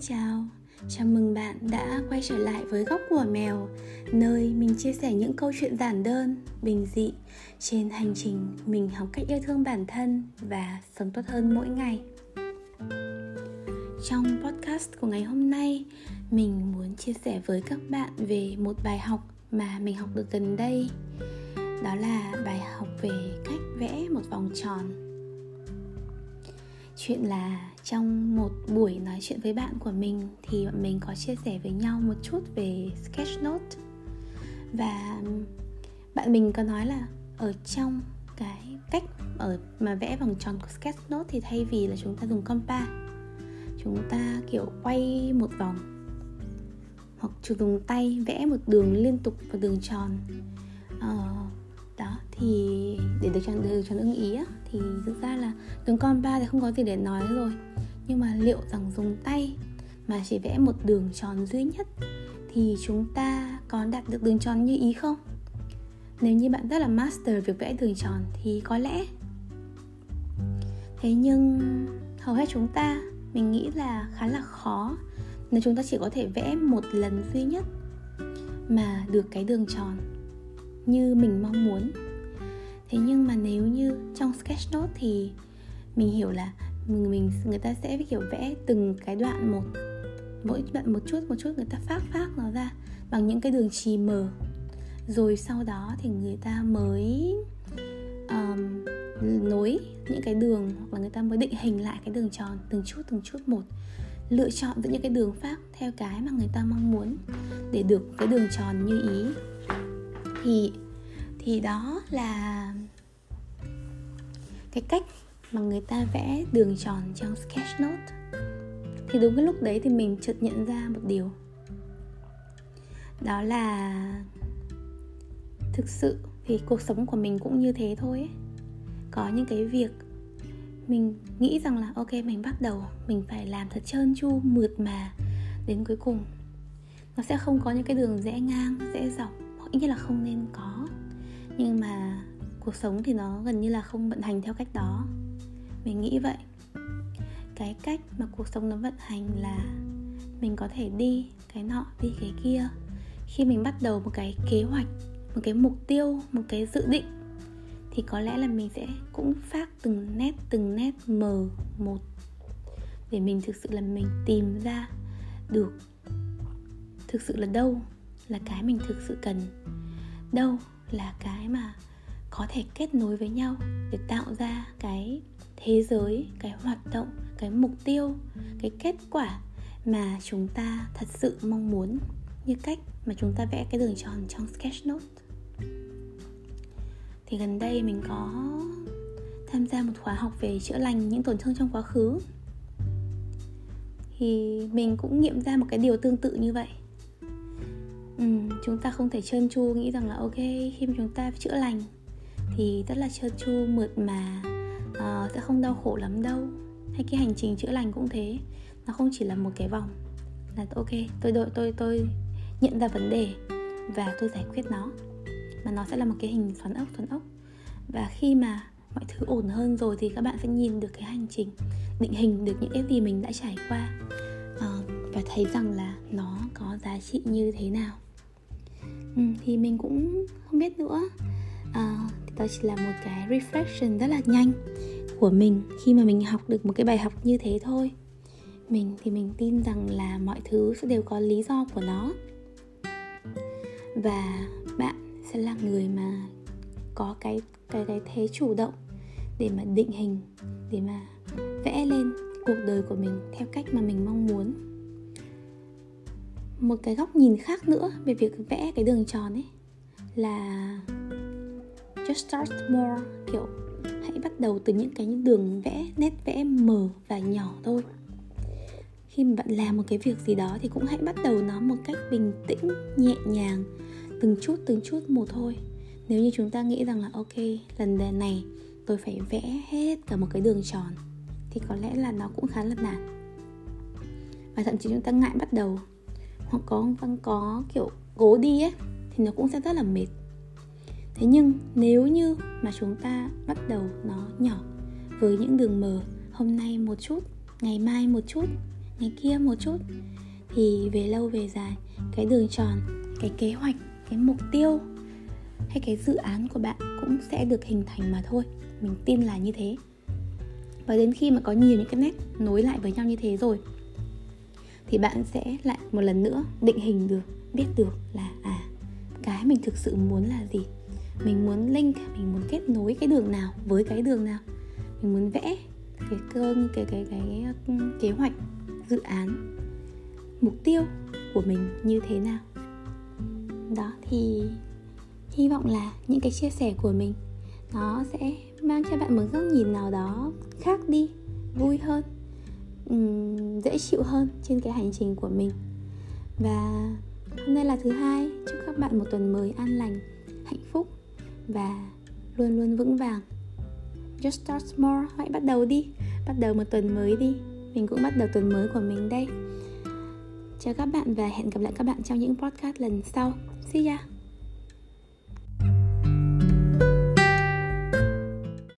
Xin chào, chào mừng bạn đã quay trở lại với Góc của Mèo Nơi mình chia sẻ những câu chuyện giản đơn, bình dị Trên hành trình mình học cách yêu thương bản thân và sống tốt hơn mỗi ngày. Trong podcast của ngày hôm nay Mình muốn chia sẻ với các bạn về một bài học mà mình học được gần đây. Đó là bài học về cách vẽ một vòng tròn chuyện là trong một buổi nói chuyện với bạn của mình thì bọn mình có chia sẻ với nhau một chút về sketch note. Và bạn mình có nói là ở trong cái cách ở mà vẽ vòng tròn của sketch note thì thay vì là chúng ta dùng compa chúng ta kiểu quay một vòng hoặc chủ dùng tay vẽ một đường liên tục và đường tròn. Uh, đó thì để được chọn được chọn ưng ý á, thì thực ra là đường ba thì không có gì để nói rồi. Nhưng mà liệu rằng dùng tay mà chỉ vẽ một đường tròn duy nhất thì chúng ta có đạt được đường tròn như ý không? Nếu như bạn rất là master việc vẽ đường tròn thì có lẽ. Thế nhưng hầu hết chúng ta mình nghĩ là khá là khó nếu chúng ta chỉ có thể vẽ một lần duy nhất mà được cái đường tròn như mình mong muốn. Thế nhưng mà nếu như trong sketch note thì mình hiểu là mình, mình người ta sẽ kiểu vẽ từng cái đoạn một mỗi đoạn một chút một chút người ta phát phát nó ra bằng những cái đường chì mờ. Rồi sau đó thì người ta mới um, nối những cái đường hoặc là người ta mới định hình lại cái đường tròn từng chút từng chút một. Lựa chọn giữa những cái đường phát theo cái mà người ta mong muốn để được cái đường tròn như ý thì thì đó là cái cách mà người ta vẽ đường tròn trong sketch note. Thì đúng cái lúc đấy thì mình chợt nhận ra một điều. Đó là thực sự thì cuộc sống của mình cũng như thế thôi ấy. có những cái việc mình nghĩ rằng là, ok, mình bắt đầu, mình phải làm thật trơn tru, mượt mà đến cuối cùng. Nó sẽ không có những cái đường rẽ ngang, rẽ dọc ít nhất là không nên có. Nhưng mà cuộc sống thì nó gần như là không vận hành theo cách đó. Mình nghĩ vậy. Cái cách mà cuộc sống nó vận hành là mình có thể đi cái nọ, đi cái kia. Khi mình bắt đầu một cái kế hoạch, một cái mục tiêu, một cái dự định, thì có lẽ là mình sẽ cũng phát từng nét từng nét mờ một để mình thực sự là mình tìm ra được thực sự là đâu là cái mình thực sự cần. Đâu là cái mà có thể kết nối với nhau để tạo ra cái thế giới, cái hoạt động, cái mục tiêu, cái kết quả mà chúng ta thật sự mong muốn như cách mà chúng ta vẽ cái đường tròn trong sketch note. Thì gần đây mình có tham gia một khóa học về chữa lành những tổn thương trong quá khứ. Thì mình cũng nghiệm ra một cái điều tương tự như vậy ừ, chúng ta không thể trơn tru nghĩ rằng là ok khi mà chúng ta chữa lành thì rất là trơn tru mượt mà uh, sẽ không đau khổ lắm đâu. Hay cái hành trình chữa lành cũng thế nó không chỉ là một cái vòng là ok tôi đội tôi tôi nhận ra vấn đề và tôi giải quyết nó mà nó sẽ là một cái hình xoắn ốc xoắn ốc. Và khi mà mọi thứ ổn hơn rồi thì các bạn sẽ nhìn được cái hành trình định hình được những cái gì mình đã trải qua uh, và thấy rằng là nó có giá trị như thế nào ừ, thì mình cũng không biết nữa. Uh, đó chỉ là một cái reflection rất là nhanh của mình khi mà mình học được một cái bài học như thế thôi. Mình thì mình tin rằng là mọi thứ sẽ đều có lý do của nó. Và bạn sẽ là người mà có cái cái cái thế chủ động để mà định hình để mà vẽ lên cuộc đời của mình theo cách mà mình mong muốn một cái góc nhìn khác nữa về việc vẽ cái đường tròn ấy, là just start more, kiểu hãy bắt đầu từ những cái đường vẽ nét vẽ mờ và nhỏ thôi. Khi mà bạn làm một cái việc gì đó thì cũng hãy bắt đầu nó một cách bình tĩnh, nhẹ nhàng, từng chút từng chút một thôi. Nếu như chúng ta nghĩ rằng là, ok, lần này tôi phải vẽ hết cả một cái đường tròn, thì có lẽ là nó cũng khá là nản. Và thậm chí chúng ta ngại bắt đầu hoặc có, vẫn có kiểu cố đi ấy, thì nó cũng sẽ rất là mệt. Thế nhưng nếu như mà chúng ta bắt đầu nó nhỏ với những đường mờ, hôm nay một chút, ngày mai một chút, ngày kia một chút, thì về lâu về dài, cái đường tròn, cái kế hoạch, cái mục tiêu hay cái dự án của bạn cũng sẽ được hình thành mà thôi. Mình tin là như thế. Và đến khi mà có nhiều những cái nét nối lại với nhau như thế rồi thì bạn sẽ lại một lần nữa định hình được biết được là à cái mình thực sự muốn là gì. Mình muốn link mình muốn kết nối cái đường nào với cái đường nào. Mình muốn vẽ cái cơn cái cái cái, cái kế hoạch dự án mục tiêu của mình như thế nào. Đó thì hy vọng là những cái chia sẻ của mình nó sẽ mang cho bạn một góc nhìn nào đó khác đi vui hơn dễ chịu hơn trên cái hành trình của mình. Và hôm nay là thứ hai. Chúc các bạn một tuần mới an lành, hạnh phúc và luôn luôn vững vàng. Just start small, hãy bắt đầu đi. Bắt đầu một tuần mới đi. Mình cũng bắt đầu tuần mới của mình đây. Chào các bạn và hẹn gặp lại các bạn trong những podcast lần sau. See ya!